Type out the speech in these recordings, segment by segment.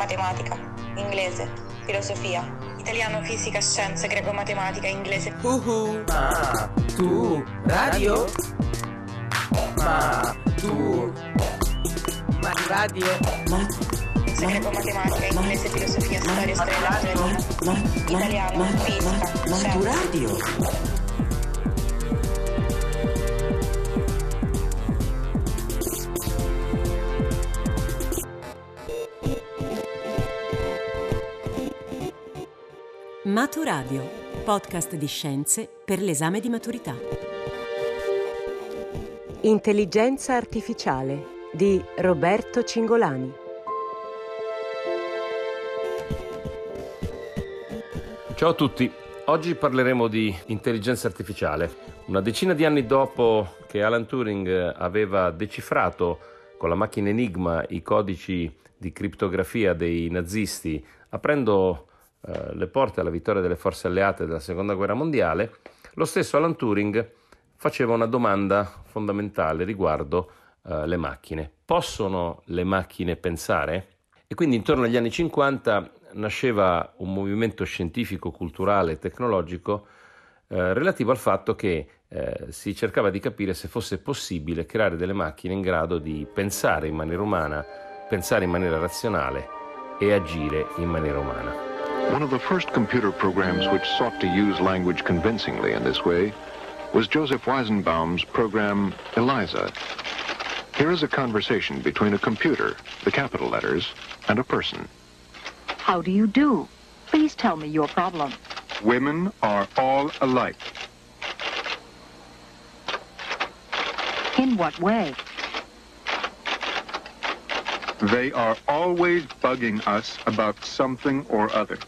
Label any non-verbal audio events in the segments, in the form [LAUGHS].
matematica, inglese, filosofia, italiano, fisica, scienze, greco, matematica, inglese. Uhu. Ma tu radio? Ma tu ma radio? Ma greco, matematica, inglese, filosofia, storia, storia italiano, fisica, Ma tu scienze. radio? Maturadio, podcast di scienze per l'esame di maturità. Intelligenza artificiale di Roberto Cingolani. Ciao a tutti, oggi parleremo di intelligenza artificiale. Una decina di anni dopo che Alan Turing aveva decifrato con la macchina Enigma i codici di criptografia dei nazisti, aprendo eh, le porte alla vittoria delle forze alleate della seconda guerra mondiale, lo stesso Alan Turing faceva una domanda fondamentale riguardo eh, le macchine. Possono le macchine pensare? E quindi intorno agli anni 50 nasceva un movimento scientifico, culturale e tecnologico eh, relativo al fatto che eh, si cercava di capire se fosse possibile creare delle macchine in grado di pensare in maniera umana, pensare in maniera razionale e agire in maniera umana. One of the first computer programs which sought to use language convincingly in this way was Joseph Weizenbaum's program ELIZA. Here is a conversation between a computer, the capital letters, and a person. How do you do? Please tell me your problem. Women are all alike. In what way? They are always bugging us about something or other.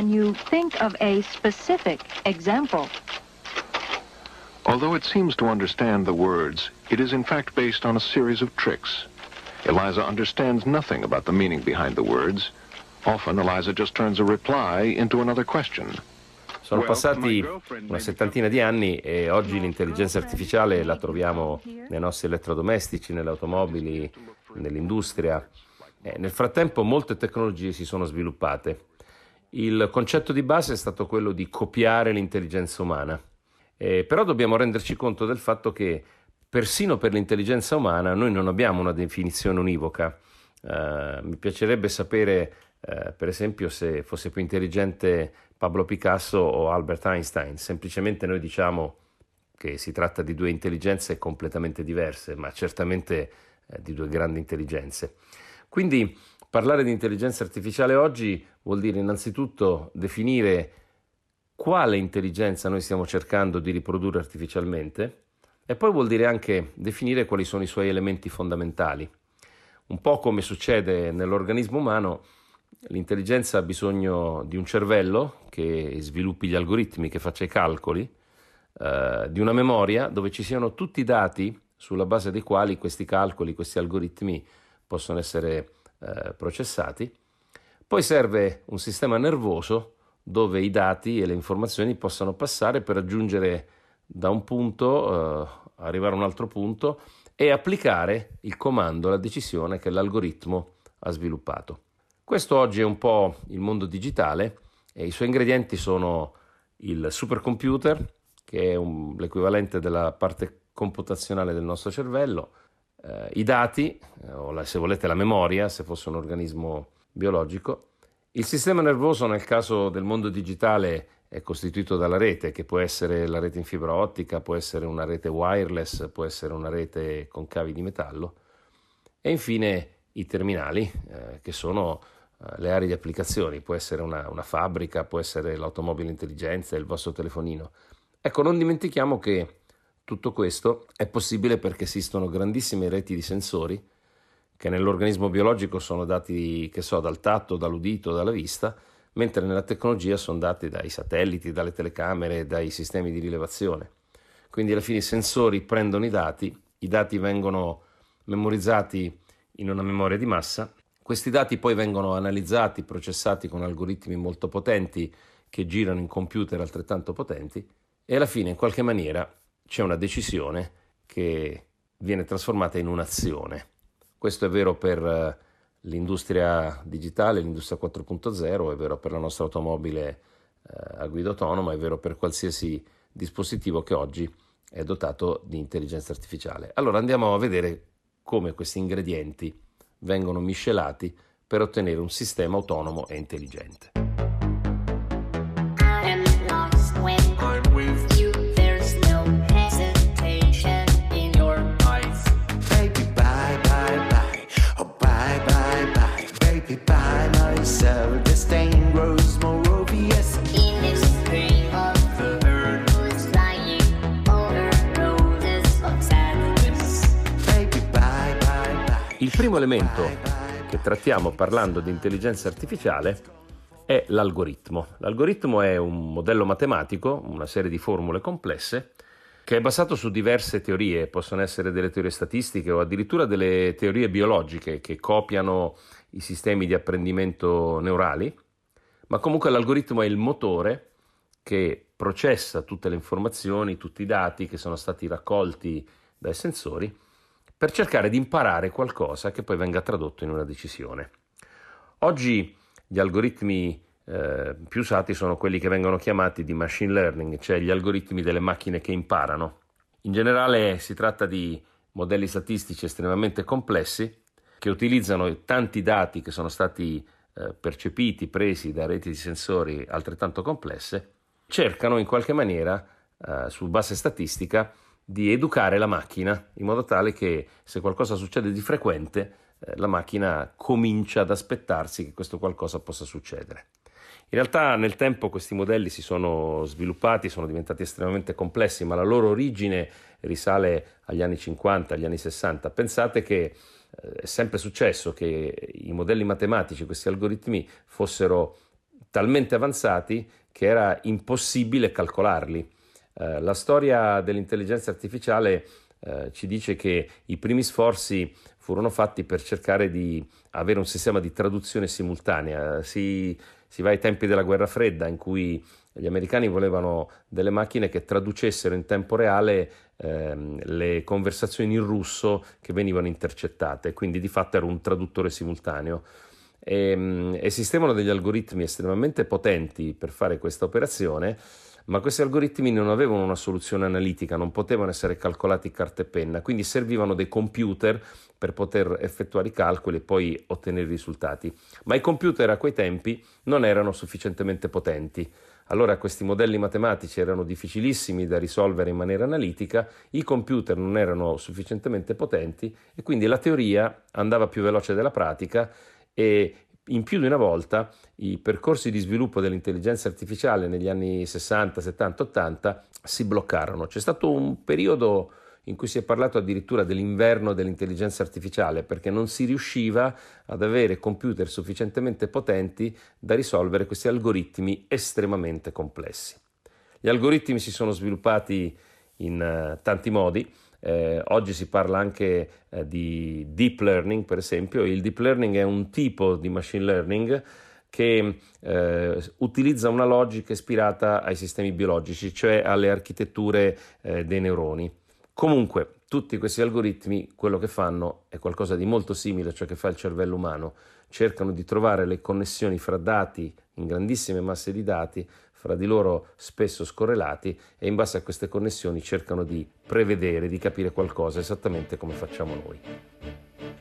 Can you think of a specific example? Although it seems to understand the words, it is in fact based on a series of tricks. Eliza understands nothing about the meaning behind the words. Often, Eliza just turns a reply into another question. Sono passati una settantina di anni e oggi l'intelligenza artificiale la troviamo nei nostri elettrodomestici, nelle automobili, nell'industria. Eh, nel frattempo molte tecnologie si sono sviluppate. Il concetto di base è stato quello di copiare l'intelligenza umana. Eh, però dobbiamo renderci conto del fatto che persino per l'intelligenza umana noi non abbiamo una definizione univoca. Eh, mi piacerebbe sapere, eh, per esempio, se fosse più intelligente Pablo Picasso o Albert Einstein. Semplicemente noi diciamo che si tratta di due intelligenze completamente diverse, ma certamente eh, di due grandi intelligenze. Quindi parlare di intelligenza artificiale oggi vuol dire innanzitutto definire quale intelligenza noi stiamo cercando di riprodurre artificialmente e poi vuol dire anche definire quali sono i suoi elementi fondamentali. Un po' come succede nell'organismo umano, l'intelligenza ha bisogno di un cervello che sviluppi gli algoritmi, che faccia i calcoli, eh, di una memoria dove ci siano tutti i dati sulla base dei quali questi calcoli, questi algoritmi possono essere eh, processati. Poi serve un sistema nervoso dove i dati e le informazioni possano passare per raggiungere da un punto, eh, arrivare a un altro punto e applicare il comando, la decisione che l'algoritmo ha sviluppato. Questo oggi è un po' il mondo digitale e i suoi ingredienti sono il supercomputer, che è un- l'equivalente della parte computazionale del nostro cervello, eh, i dati, eh, o la- se volete la memoria, se fosse un organismo biologico, il sistema nervoso nel caso del mondo digitale è costituito dalla rete, che può essere la rete in fibra ottica, può essere una rete wireless, può essere una rete con cavi di metallo, e infine i terminali, eh, che sono eh, le aree di applicazioni, può essere una, una fabbrica, può essere l'automobile intelligenza, il vostro telefonino. Ecco, non dimentichiamo che tutto questo è possibile perché esistono grandissime reti di sensori che nell'organismo biologico sono dati, che so, dal tatto, dall'udito, dalla vista, mentre nella tecnologia sono dati dai satelliti, dalle telecamere, dai sistemi di rilevazione. Quindi alla fine i sensori prendono i dati, i dati vengono memorizzati in una memoria di massa, questi dati poi vengono analizzati, processati con algoritmi molto potenti che girano in computer altrettanto potenti e alla fine in qualche maniera c'è una decisione che viene trasformata in un'azione. Questo è vero per eh, l'industria digitale, l'industria 4.0, è vero per la nostra automobile eh, a guida autonoma, è vero per qualsiasi dispositivo che oggi è dotato di intelligenza artificiale. Allora andiamo a vedere come questi ingredienti vengono miscelati per ottenere un sistema autonomo e intelligente. Primo elemento che trattiamo parlando di intelligenza artificiale è l'algoritmo. L'algoritmo è un modello matematico, una serie di formule complesse, che è basato su diverse teorie, possono essere delle teorie statistiche o addirittura delle teorie biologiche che copiano i sistemi di apprendimento neurali, ma comunque l'algoritmo è il motore che processa tutte le informazioni, tutti i dati che sono stati raccolti dai sensori per cercare di imparare qualcosa che poi venga tradotto in una decisione. Oggi gli algoritmi eh, più usati sono quelli che vengono chiamati di machine learning, cioè gli algoritmi delle macchine che imparano. In generale si tratta di modelli statistici estremamente complessi che utilizzano tanti dati che sono stati eh, percepiti, presi da reti di sensori altrettanto complesse, cercano in qualche maniera, eh, su base statistica, di educare la macchina in modo tale che se qualcosa succede di frequente, eh, la macchina comincia ad aspettarsi che questo qualcosa possa succedere. In realtà nel tempo questi modelli si sono sviluppati, sono diventati estremamente complessi, ma la loro origine risale agli anni 50, agli anni 60. Pensate che eh, è sempre successo che i modelli matematici, questi algoritmi, fossero talmente avanzati che era impossibile calcolarli. Eh, la storia dell'intelligenza artificiale eh, ci dice che i primi sforzi furono fatti per cercare di avere un sistema di traduzione simultanea. Si, si va ai tempi della guerra fredda in cui gli americani volevano delle macchine che traducessero in tempo reale ehm, le conversazioni in russo che venivano intercettate, quindi di fatto era un traduttore simultaneo. E, ehm, esistevano degli algoritmi estremamente potenti per fare questa operazione ma questi algoritmi non avevano una soluzione analitica, non potevano essere calcolati carta e penna, quindi servivano dei computer per poter effettuare i calcoli e poi ottenere i risultati. Ma i computer a quei tempi non erano sufficientemente potenti. Allora questi modelli matematici erano difficilissimi da risolvere in maniera analitica, i computer non erano sufficientemente potenti e quindi la teoria andava più veloce della pratica e in più di una volta i percorsi di sviluppo dell'intelligenza artificiale negli anni 60, 70, 80 si bloccarono. C'è stato un periodo in cui si è parlato addirittura dell'inverno dell'intelligenza artificiale perché non si riusciva ad avere computer sufficientemente potenti da risolvere questi algoritmi estremamente complessi. Gli algoritmi si sono sviluppati in uh, tanti modi, eh, oggi si parla anche eh, di deep learning, per esempio. Il deep learning è un tipo di machine learning che eh, utilizza una logica ispirata ai sistemi biologici, cioè alle architetture eh, dei neuroni. Comunque, tutti questi algoritmi quello che fanno è qualcosa di molto simile a ciò che fa il cervello umano, cercano di trovare le connessioni fra dati in grandissime masse di dati fra di loro spesso scorrelati e in base a queste connessioni cercano di prevedere, di capire qualcosa esattamente come facciamo noi.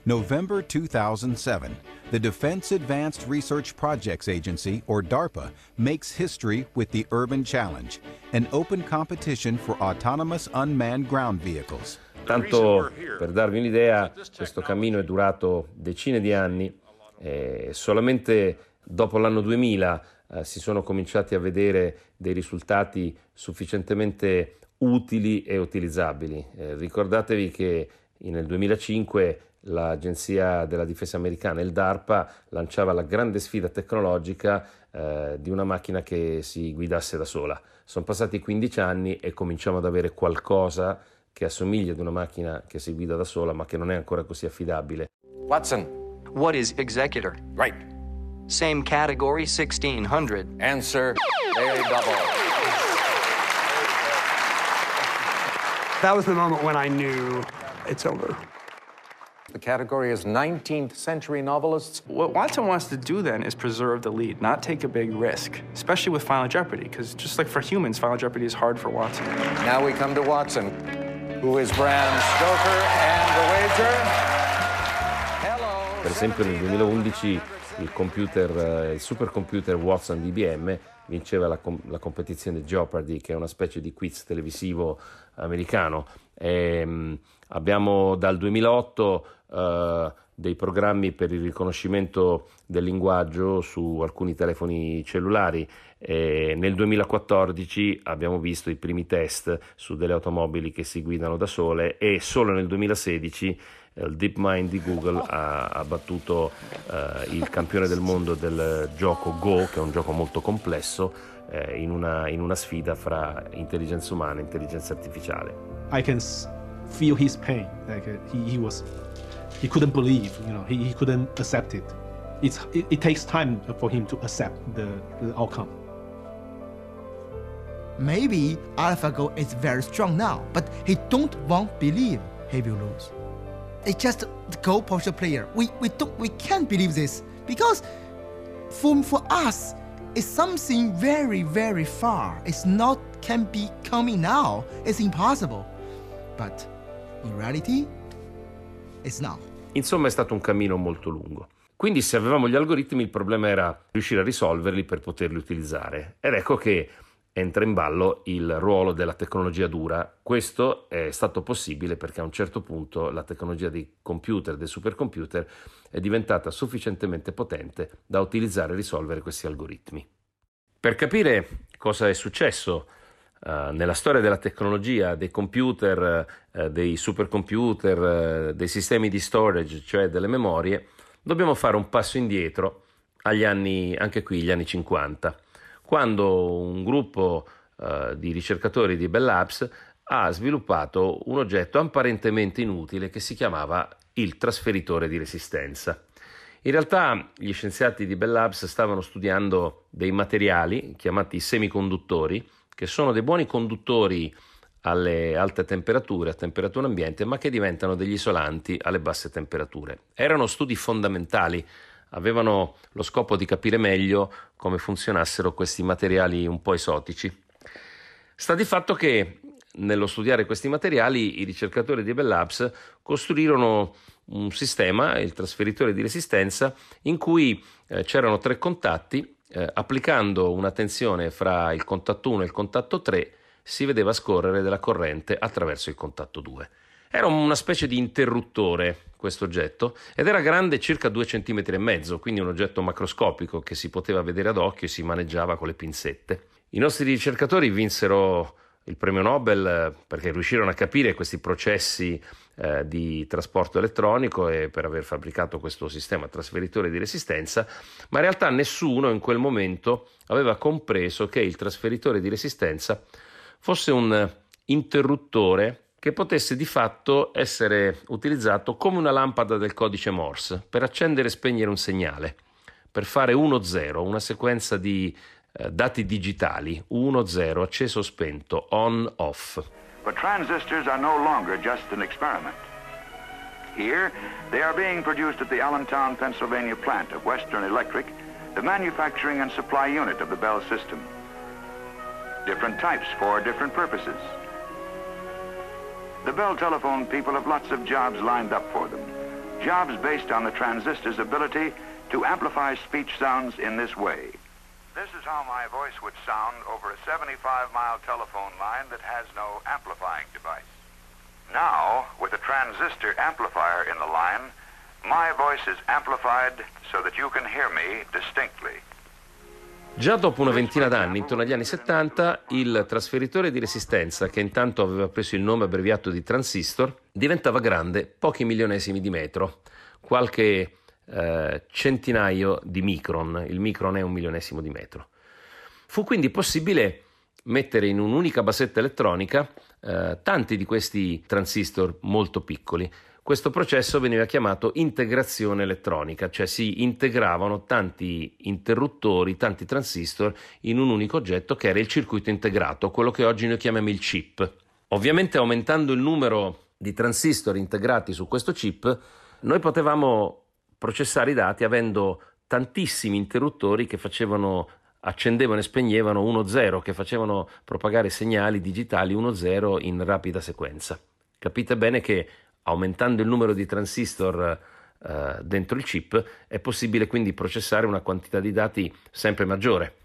November 2007, the Defense Advanced Research Projects Agency, or DARPA, makes history with the Urban Challenge, an open competition for autonomous unmanned ground vehicles. Tanto per darvi un'idea, questo cammino è durato decine di anni e solamente dopo l'anno 2000 eh, si sono cominciati a vedere dei risultati sufficientemente utili e utilizzabili. Eh, ricordatevi che nel 2005 l'Agenzia della Difesa americana, il DARPA, lanciava la grande sfida tecnologica eh, di una macchina che si guidasse da sola. Sono passati 15 anni e cominciamo ad avere qualcosa che assomiglia ad una macchina che si guida da sola, ma che non è ancora così affidabile. Watson, what is executor? Right. Same category, 1600. Answer A double. That was the moment when I knew it's over. The category is 19th century novelists. What Watson wants to do then is preserve the lead, not take a big risk, especially with Final Jeopardy, because just like for humans, Final Jeopardy is hard for Watson. Now we come to Watson, who is Bram Stoker and the wager. Per esempio nel 2011 il computer, il supercomputer Watson di IBM vinceva la, com- la, competizione Jeopardy, che è una specie di quiz televisivo americano. E, um, abbiamo dal 2008 uh, dei programmi per il riconoscimento del linguaggio su alcuni telefoni cellulari. E nel 2014 abbiamo visto i primi test su delle automobili che si guidano da sole e solo nel 2016 il DeepMind di Google ha, ha battuto uh, il campione del mondo del gioco Go, che è un gioco molto complesso, uh, in, una, in, una, sfida fra intelligenza umana e intelligenza artificiale. I can feel his pain, like uh, he, he, was, he couldn't believe, you know, he, he couldn't accept it. It's, it. It takes time for him to accept the, the outcome. Maybe AlphaGo is very strong now, but he don't want believe he will lose. It's just the Go poster player. We we don't we can't believe this because for for us it's something very very far. It's not can be coming now. It's impossible. But in reality, it's now. Insomma, è stato un cammino molto lungo. Quindi, se avevamo gli algoritmi, il problema era riuscire a risolverli per poterli utilizzare. Ed ecco che entra in ballo il ruolo della tecnologia dura. Questo è stato possibile perché a un certo punto la tecnologia dei computer, dei supercomputer, è diventata sufficientemente potente da utilizzare e risolvere questi algoritmi. Per capire cosa è successo uh, nella storia della tecnologia, dei computer, uh, dei supercomputer, uh, dei sistemi di storage, cioè delle memorie, dobbiamo fare un passo indietro agli anni, anche qui, gli anni 50 quando un gruppo uh, di ricercatori di Bell Labs ha sviluppato un oggetto apparentemente inutile che si chiamava il trasferitore di resistenza. In realtà gli scienziati di Bell Labs stavano studiando dei materiali chiamati semiconduttori, che sono dei buoni conduttori alle alte temperature, a temperatura ambiente, ma che diventano degli isolanti alle basse temperature. Erano studi fondamentali avevano lo scopo di capire meglio come funzionassero questi materiali un po' esotici. Sta di fatto che nello studiare questi materiali i ricercatori di Bell Labs costruirono un sistema, il trasferitore di resistenza, in cui eh, c'erano tre contatti, eh, applicando una tensione fra il contatto 1 e il contatto 3 si vedeva scorrere della corrente attraverso il contatto 2. Era una specie di interruttore questo oggetto ed era grande circa 2 cm e mezzo, quindi un oggetto macroscopico che si poteva vedere ad occhio e si maneggiava con le pinzette. I nostri ricercatori vinsero il premio Nobel eh, perché riuscirono a capire questi processi eh, di trasporto elettronico e per aver fabbricato questo sistema trasferitore di resistenza, ma in realtà nessuno in quel momento aveva compreso che il trasferitore di resistenza fosse un interruttore che potesse di fatto essere utilizzato come una lampada del codice Morse per accendere e spegnere un segnale, per fare 1-0, una sequenza di eh, dati digitali, 1-0, acceso spento, on-off. But transistors are no longer just an experiment. Here, they are being produced at the Allentown, Pennsylvania plant of Western Electric, the manufacturing and supply unit of the Bell system. Different types for different purposes. The Bell Telephone people have lots of jobs lined up for them. Jobs based on the transistor's ability to amplify speech sounds in this way. This is how my voice would sound over a 75-mile telephone line that has no amplifying device. Now, with a transistor amplifier in the line, my voice is amplified so that you can hear me distinctly. Già dopo una ventina d'anni, intorno agli anni 70, il trasferitore di resistenza, che intanto aveva preso il nome abbreviato di transistor, diventava grande pochi milionesimi di metro, qualche eh, centinaio di micron, il micron è un milionesimo di metro. Fu quindi possibile mettere in un'unica basetta elettronica eh, tanti di questi transistor molto piccoli. Questo processo veniva chiamato integrazione elettronica, cioè si integravano tanti interruttori, tanti transistor in un unico oggetto che era il circuito integrato, quello che oggi noi chiamiamo il chip. Ovviamente aumentando il numero di transistor integrati su questo chip, noi potevamo processare i dati avendo tantissimi interruttori che facevano accendevano e spegnevano 1-0, che facevano propagare segnali digitali 1-0 in rapida sequenza. Capite bene che aumentando il numero di transistor eh, dentro il chip è possibile quindi processare una quantità di dati sempre maggiore,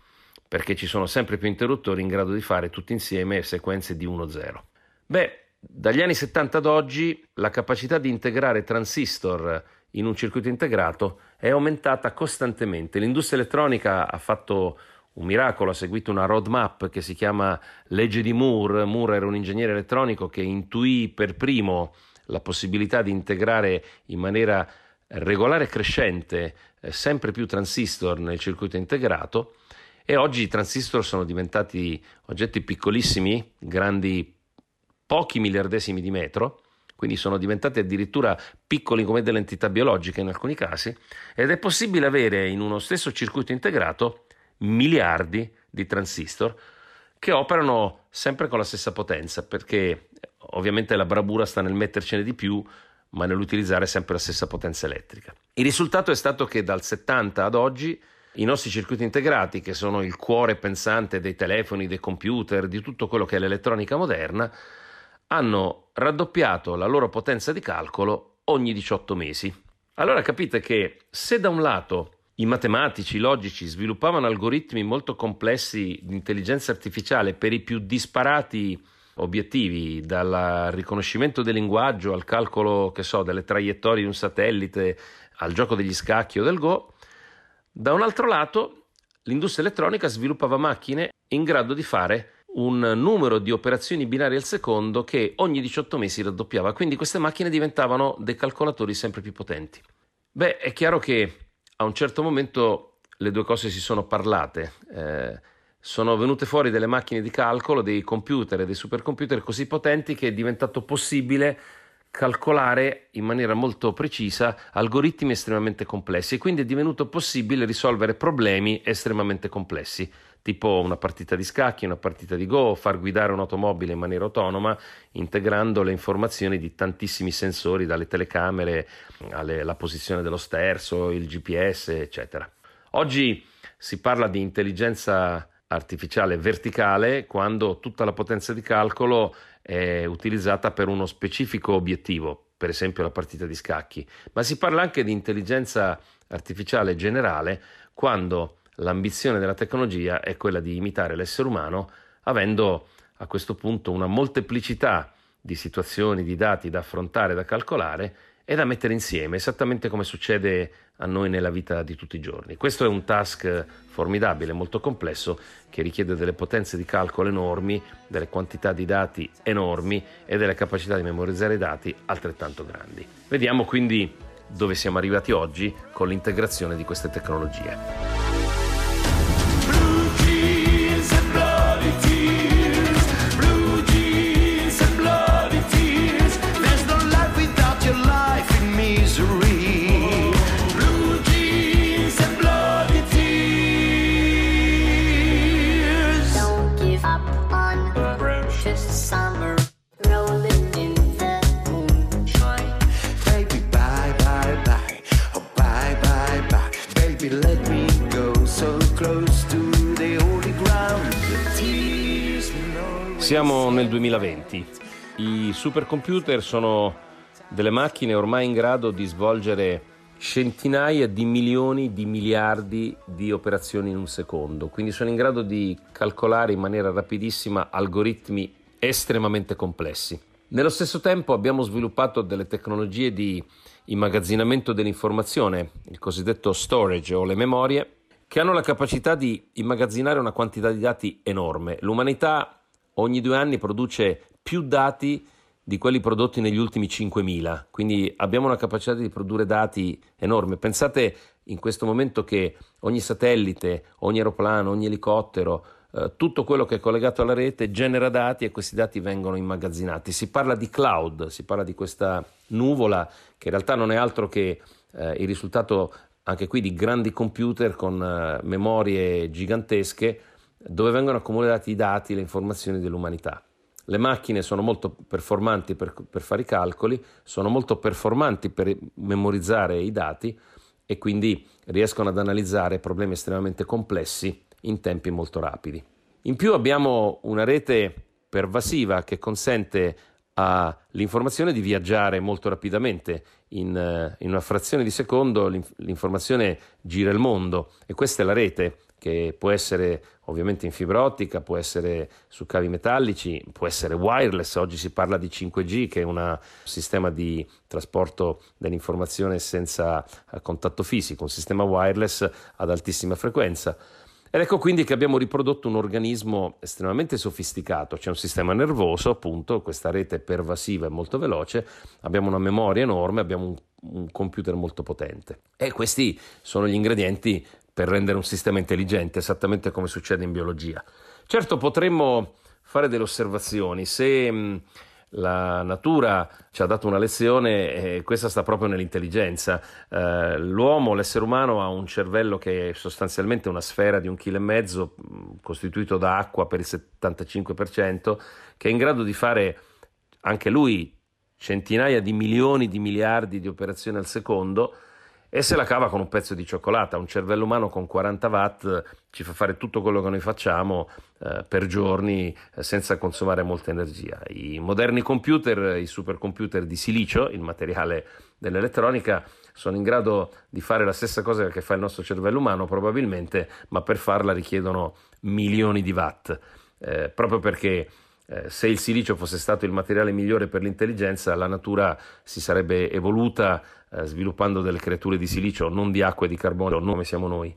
perché ci sono sempre più interruttori in grado di fare tutti insieme sequenze di 1-0. Beh, dagli anni 70 ad oggi la capacità di integrare transistor in un circuito integrato è aumentata costantemente. L'industria elettronica ha fatto un miracolo, ha seguito una roadmap che si chiama legge di Moore. Moore era un ingegnere elettronico che intuì per primo la possibilità di integrare in maniera regolare e crescente eh, sempre più transistor nel circuito integrato e oggi i transistor sono diventati oggetti piccolissimi, grandi pochi miliardesimi di metro, quindi sono diventati addirittura piccoli come delle entità biologiche in alcuni casi, ed è possibile avere in uno stesso circuito integrato miliardi di transistor che operano sempre con la stessa potenza, perché ovviamente la bravura sta nel mettercene di più, ma nell'utilizzare sempre la stessa potenza elettrica. Il risultato è stato che dal 70 ad oggi i nostri circuiti integrati, che sono il cuore pensante dei telefoni, dei computer, di tutto quello che è l'elettronica moderna, hanno raddoppiato la loro potenza di calcolo ogni 18 mesi. Allora capite che se da un lato i matematici, i logici sviluppavano algoritmi molto complessi di intelligenza artificiale per i più disparati obiettivi, dal riconoscimento del linguaggio al calcolo, che so, delle traiettorie di un satellite, al gioco degli scacchi o del Go, da un altro lato l'industria elettronica sviluppava macchine in grado di fare un numero di operazioni binarie al secondo che ogni 18 mesi raddoppiava, quindi queste macchine diventavano dei calcolatori sempre più potenti. Beh, è chiaro che a un certo momento le due cose si sono parlate. Eh, sono venute fuori delle macchine di calcolo, dei computer e dei supercomputer così potenti che è diventato possibile calcolare in maniera molto precisa algoritmi estremamente complessi e quindi è divenuto possibile risolvere problemi estremamente complessi, tipo una partita di scacchi, una partita di Go, far guidare un'automobile in maniera autonoma, integrando le informazioni di tantissimi sensori, dalle telecamere alla posizione dello sterzo, il GPS, eccetera. Oggi si parla di intelligenza artificiale verticale quando tutta la potenza di calcolo è utilizzata per uno specifico obiettivo, per esempio la partita di scacchi, ma si parla anche di intelligenza artificiale generale quando l'ambizione della tecnologia è quella di imitare l'essere umano, avendo a questo punto una molteplicità di situazioni, di dati da affrontare, da calcolare e da mettere insieme, esattamente come succede a noi nella vita di tutti i giorni. Questo è un task formidabile, molto complesso, che richiede delle potenze di calcolo enormi, delle quantità di dati enormi e delle capacità di memorizzare i dati altrettanto grandi. Vediamo quindi dove siamo arrivati oggi con l'integrazione di queste tecnologie. Siamo nel 2020. I supercomputer sono delle macchine ormai in grado di svolgere centinaia di milioni di miliardi di operazioni in un secondo, quindi sono in grado di calcolare in maniera rapidissima algoritmi estremamente complessi. Nello stesso tempo abbiamo sviluppato delle tecnologie di immagazzinamento dell'informazione, il cosiddetto storage o le memorie, che hanno la capacità di immagazzinare una quantità di dati enorme. L'umanità ogni due anni produce più dati di quelli prodotti negli ultimi 5.000, quindi abbiamo una capacità di produrre dati enorme. Pensate in questo momento che ogni satellite, ogni aeroplano, ogni elicottero eh, tutto quello che è collegato alla rete genera dati e questi dati vengono immagazzinati. Si parla di cloud, si parla di questa nuvola che in realtà non è altro che eh, il risultato anche qui di grandi computer con eh, memorie gigantesche dove vengono accumulati i dati, le informazioni dell'umanità. Le macchine sono molto performanti per, per, fare i calcoli, sono molto performanti per memorizzare i dati e quindi riescono ad analizzare problemi estremamente complessi in tempi molto rapidi. In più abbiamo una rete pervasiva che consente all'informazione di viaggiare molto rapidamente. In, eh, in una frazione di secondo l'informazione gira il mondo e questa è la rete che può essere ovviamente in fibra ottica, può essere su cavi metallici, può essere wireless, oggi si parla di 5G che è un sistema di trasporto dell'informazione senza eh, contatto fisico, un sistema wireless ad altissima frequenza. Ed ecco quindi che abbiamo riprodotto un organismo estremamente sofisticato, c'è un sistema nervoso, appunto, questa rete pervasiva e molto veloce, abbiamo una memoria enorme, abbiamo un, un computer molto potente. E questi sono gli ingredienti per rendere un sistema intelligente, esattamente come succede in biologia. Certo potremmo fare delle osservazioni, se la natura ci ha dato una lezione, eh, questa sta proprio nell'intelligenza. Eh, l'uomo, l'essere umano, ha un cervello che è sostanzialmente una sfera di un chilo e mezzo, costituito da acqua per il 75%, che è in grado di fare anche lui centinaia di milioni di miliardi di operazioni al secondo e se la cava con un pezzo di cioccolata. Un cervello umano con 40 watt ci fa fare tutto quello che noi facciamo eh, per giorni eh, senza consumare molta energia. I moderni computer, i supercomputer di silicio, il materiale dell'elettronica, sono in grado di fare la stessa cosa che fa il nostro cervello umano probabilmente, ma per farla richiedono milioni di watt, eh, proprio perché eh, se il silicio fosse stato il materiale migliore per l'intelligenza, la natura si sarebbe evoluta eh, sviluppando delle creature di silicio, non di acqua e di carbonio, non come siamo noi.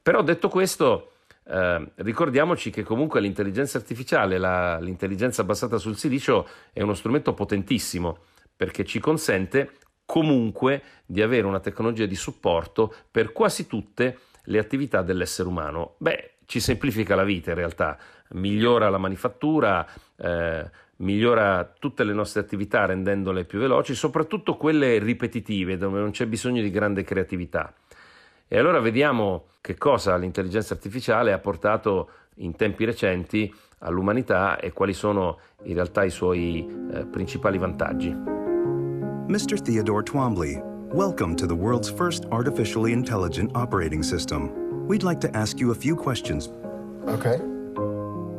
Però detto questo, eh, ricordiamoci che comunque l'intelligenza artificiale, la, l'intelligenza basata sul silicio, è uno strumento potentissimo perché ci consente comunque di avere una tecnologia di supporto per quasi tutte le attività dell'essere umano. Beh, ci semplifica la vita in realtà, migliora la manifattura, eh, migliora tutte le nostre attività rendendole più veloci, soprattutto quelle ripetitive dove non c'è bisogno di grande creatività. E allora vediamo che cosa l'intelligenza artificiale ha portato in tempi recenti all'umanità e quali sono in realtà i suoi eh, principali vantaggi. Mr. Theodore Twombly, welcome to the world's first artificially intelligent operating system. We'd like to ask you a few questions. Okay.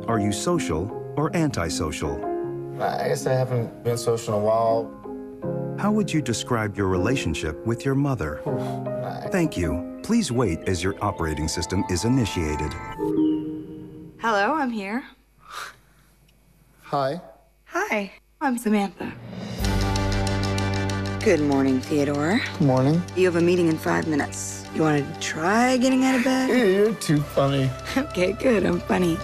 Are you social or antisocial? I guess I haven't been social in a while. How would you describe your relationship with your mother? [SIGHS] Thank you. Please wait as your operating system is initiated. Hello, I'm here. Hi. Hi, I'm Samantha. Good morning, Theodore. Morning. You have a meeting in five minutes. You want to try getting out of bed? [LAUGHS] You're too funny. [LAUGHS] Okay, good. I'm funny.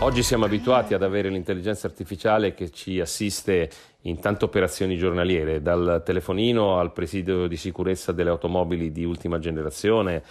Oggi siamo abituati ad avere l'intelligenza artificiale che ci assiste in tante operazioni giornaliere, dal telefonino al presidio di sicurezza delle automobili di ultima generazione,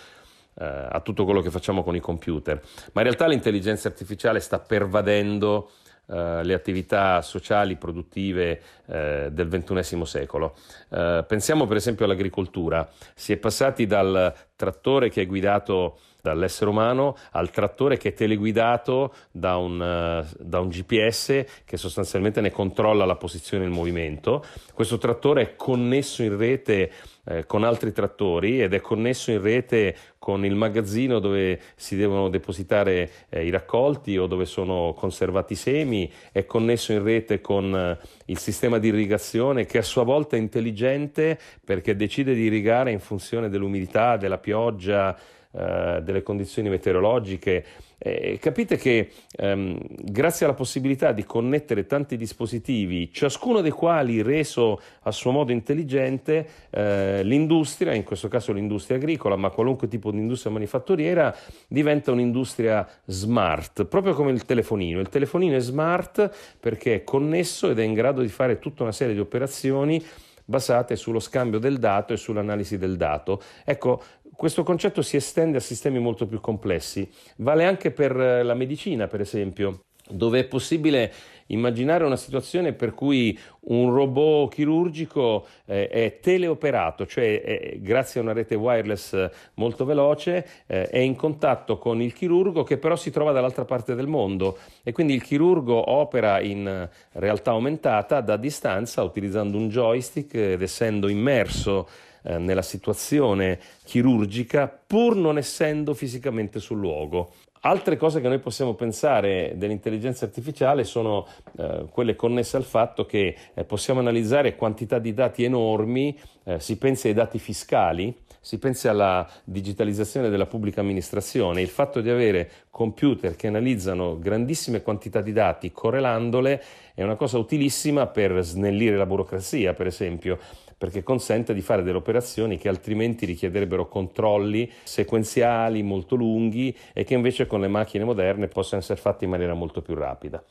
eh, a tutto quello che facciamo con i computer. Ma in realtà l'intelligenza artificiale sta pervadendo Uh, le attività sociali produttive uh, del XXI secolo. Uh, pensiamo per esempio all'agricoltura. Si è passati dal trattore che è guidato dall'essere umano al trattore che è teleguidato da un, uh, da un, GPS che sostanzialmente ne controlla la posizione e il movimento. Questo trattore è connesso in rete eh, con altri trattori ed è connesso in rete con il magazzino dove si devono depositare eh, i raccolti o dove sono conservati i semi, è connesso in rete con eh, il sistema di irrigazione che a sua volta è intelligente perché decide di irrigare in funzione dell'umidità, della pioggia, eh, delle condizioni meteorologiche. Eh, capite che ehm, grazie alla possibilità di connettere tanti dispositivi, ciascuno dei quali reso a suo modo intelligente, eh, l'industria, in questo caso l'industria agricola, ma qualunque tipo di industria manifatturiera, diventa un'industria smart, proprio come il telefonino. Il telefonino è smart perché è connesso ed è in grado di fare tutta una serie di operazioni basate sullo scambio del dato e sull'analisi del dato. Ecco, questo concetto si estende a sistemi molto più complessi. Vale anche per eh, la medicina, per esempio, dove è possibile immaginare una situazione per cui un robot chirurgico eh, è teleoperato, cioè è, grazie a una rete wireless molto veloce eh, è in contatto con il chirurgo che però si trova dall'altra parte del mondo e quindi il chirurgo opera in realtà aumentata da distanza utilizzando un joystick ed essendo immerso eh, nella situazione chirurgica pur non essendo fisicamente sul luogo. Altre cose che noi possiamo pensare dell'intelligenza artificiale sono eh, quelle connesse al fatto che eh, possiamo analizzare quantità di dati enormi, eh, si pensi ai dati fiscali, si pensi alla digitalizzazione della pubblica amministrazione, il fatto di avere computer che analizzano grandissime quantità di dati correlandole è una cosa utilissima per snellire la burocrazia, per esempio perché consente di fare delle operazioni che altrimenti richiederebbero controlli sequenziali molto lunghi e che invece con le macchine moderne possono essere fatte in maniera molto più rapida.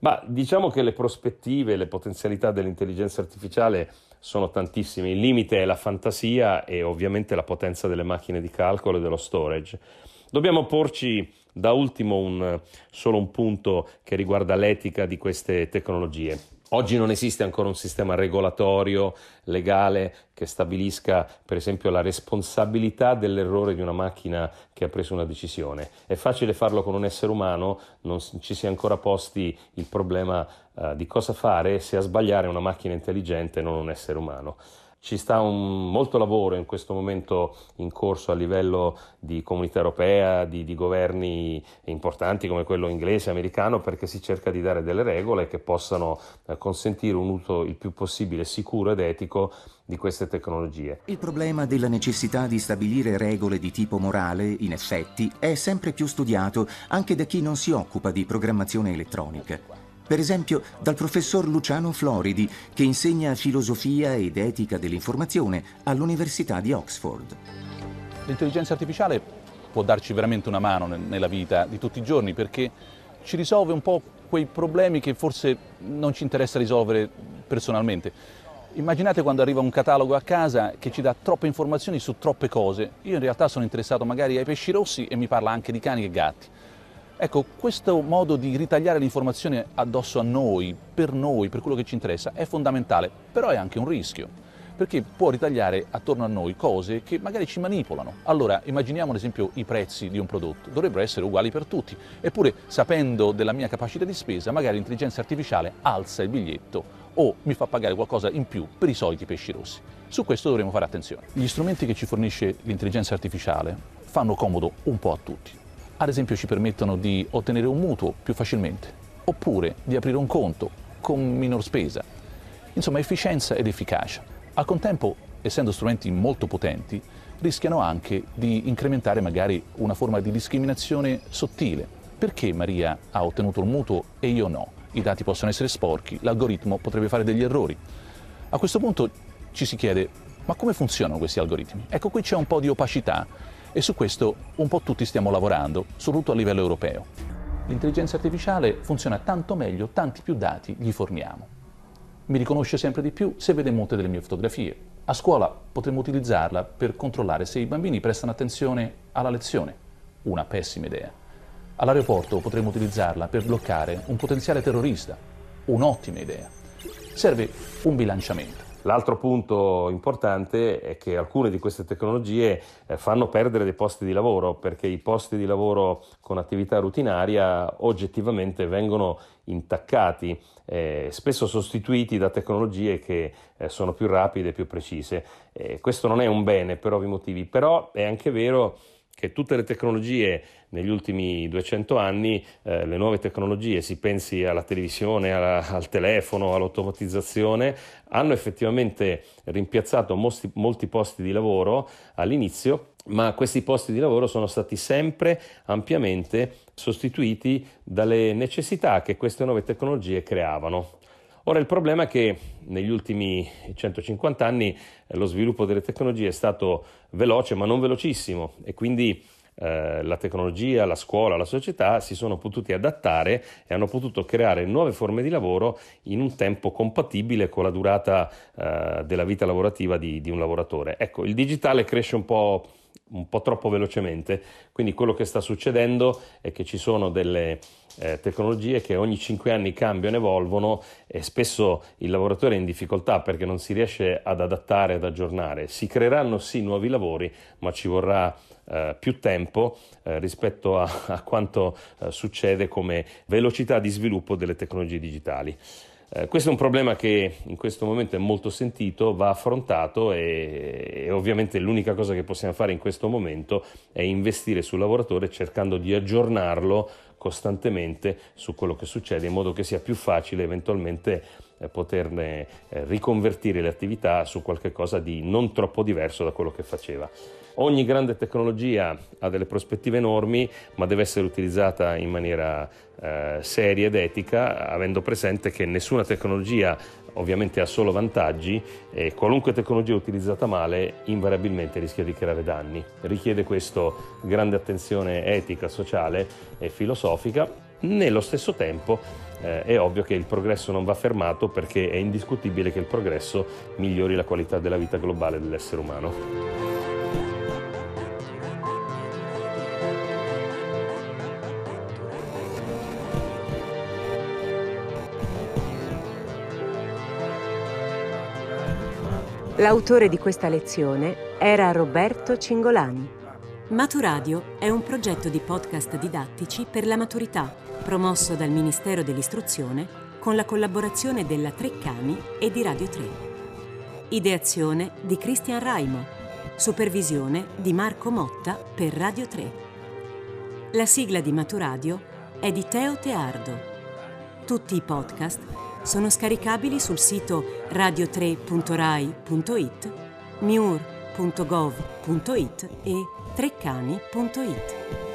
Ma diciamo che le prospettive, le potenzialità dell'intelligenza artificiale sono tantissime, il limite è la fantasia e ovviamente la potenza delle macchine di calcolo e dello storage. Dobbiamo porci da ultimo un, solo un punto che riguarda l'etica di queste tecnologie. Oggi non esiste ancora un sistema regolatorio legale che stabilisca, per esempio, la responsabilità dell'errore di una macchina che ha preso una decisione. È facile farlo con un essere umano, non ci si è ancora posti il problema uh, di cosa fare se a sbagliare una macchina intelligente e non un essere umano. Ci sta un, molto lavoro in questo momento in corso a livello di comunità europea, di, di, governi importanti come quello inglese e americano, perché si cerca di dare delle regole che possano eh, consentire un uso il più possibile sicuro ed etico di queste tecnologie. Il problema della necessità di stabilire regole di tipo morale, in effetti, è sempre più studiato anche da chi non si occupa di programmazione elettronica. Per esempio dal professor Luciano Floridi, che insegna filosofia ed etica dell'informazione all'Università di Oxford. L'intelligenza artificiale può darci veramente una mano nella vita di tutti i giorni perché ci risolve un po' quei problemi che forse non ci interessa risolvere personalmente. Immaginate quando arriva un catalogo a casa che ci dà troppe informazioni su troppe cose. Io in realtà sono interessato magari ai pesci rossi e mi parla anche di cani e gatti. Ecco, questo modo di ritagliare l'informazione addosso a noi, per noi, per quello che ci interessa, è fondamentale, però è anche un rischio, perché può ritagliare attorno a noi cose che magari ci manipolano. Allora, immaginiamo ad esempio i prezzi di un prodotto, dovrebbero essere uguali per tutti, eppure sapendo della mia capacità di spesa, magari l'intelligenza artificiale alza il biglietto o mi fa pagare qualcosa in più per i soliti pesci rossi. Su questo dovremo fare attenzione. Gli strumenti che ci fornisce l'intelligenza artificiale fanno comodo un po' a tutti ad esempio ci permettono di ottenere un mutuo più facilmente, oppure di aprire un conto con minor spesa. Insomma, efficienza ed efficacia. Al contempo, essendo strumenti molto potenti, rischiano anche di incrementare magari una forma di discriminazione sottile. Perché Maria ha ottenuto il mutuo e io no? I dati possono essere sporchi, l'algoritmo potrebbe fare degli errori. A questo punto ci si chiede, ma come funzionano questi algoritmi? Ecco, qui c'è un po' di opacità e su questo un po' tutti stiamo lavorando, soprattutto a livello europeo. L'intelligenza artificiale funziona tanto meglio, tanti più dati gli forniamo. Mi riconosce sempre di più se vede molte delle mie fotografie. A scuola potremmo utilizzarla per controllare se i bambini prestano attenzione alla lezione. Una pessima idea. All'aeroporto potremmo utilizzarla per bloccare un potenziale terrorista. Un'ottima idea. Serve un bilanciamento. L'altro punto importante è che alcune di queste tecnologie eh, fanno perdere dei posti di lavoro perché i posti di lavoro con attività rutinaria oggettivamente vengono intaccati, eh, spesso sostituiti da tecnologie che eh, sono più rapide e più precise. Eh, questo non è un bene per ovvi motivi, però è anche vero che tutte le tecnologie negli ultimi 200 anni, eh, le nuove tecnologie, si pensi alla televisione, alla, al telefono, all'automatizzazione, hanno effettivamente rimpiazzato molti, molti posti di lavoro all'inizio, ma questi posti di lavoro sono stati sempre ampiamente sostituiti dalle necessità che queste nuove tecnologie creavano. Ora il problema è che negli ultimi 150 anni eh, lo sviluppo delle tecnologie è stato veloce ma non velocissimo e quindi eh, la tecnologia, la scuola, la società si sono potuti adattare e hanno potuto creare nuove forme di lavoro in un tempo compatibile con la durata eh, della vita lavorativa di, di un lavoratore. Ecco, il digitale cresce un po' un po' troppo velocemente, quindi quello che sta succedendo è che ci sono delle eh, tecnologie che ogni 5 anni cambiano, evolvono e spesso il lavoratore è in difficoltà perché non si riesce ad adattare, ad aggiornare. Si creeranno sì nuovi lavori, ma ci vorrà eh, più tempo eh, rispetto a, a quanto eh, succede come velocità di sviluppo delle tecnologie digitali. Eh, questo è un problema che in questo momento è molto sentito, va affrontato e, e, ovviamente l'unica cosa che possiamo fare in questo momento è investire sul lavoratore cercando di aggiornarlo costantemente su quello che succede in modo che sia più facile eventualmente poterne eh, riconvertire le attività su qualcosa di non troppo diverso da quello che faceva. Ogni grande tecnologia ha delle prospettive enormi, ma deve essere utilizzata in maniera eh, seria ed etica, avendo presente che nessuna tecnologia ovviamente ha solo vantaggi e qualunque tecnologia utilizzata male invariabilmente rischia di creare danni. Richiede questo grande attenzione etica, sociale e filosofica. Nello stesso tempo eh, è ovvio che il progresso non va fermato perché è indiscutibile che il progresso migliori la qualità della vita globale dell'essere umano. L'autore di questa lezione era Roberto Cingolani. Maturadio è un progetto di podcast didattici per la maturità, promosso dal Ministero dell'Istruzione con la collaborazione della Treccani e di Radio 3. Ideazione di Cristian Raimo. Supervisione di Marco Motta per Radio 3. La sigla di Maturadio è di Teo Teardo. Tutti i podcast sono scaricabili sul sito radio3.rai.it, miur.gov.it e treccani.it.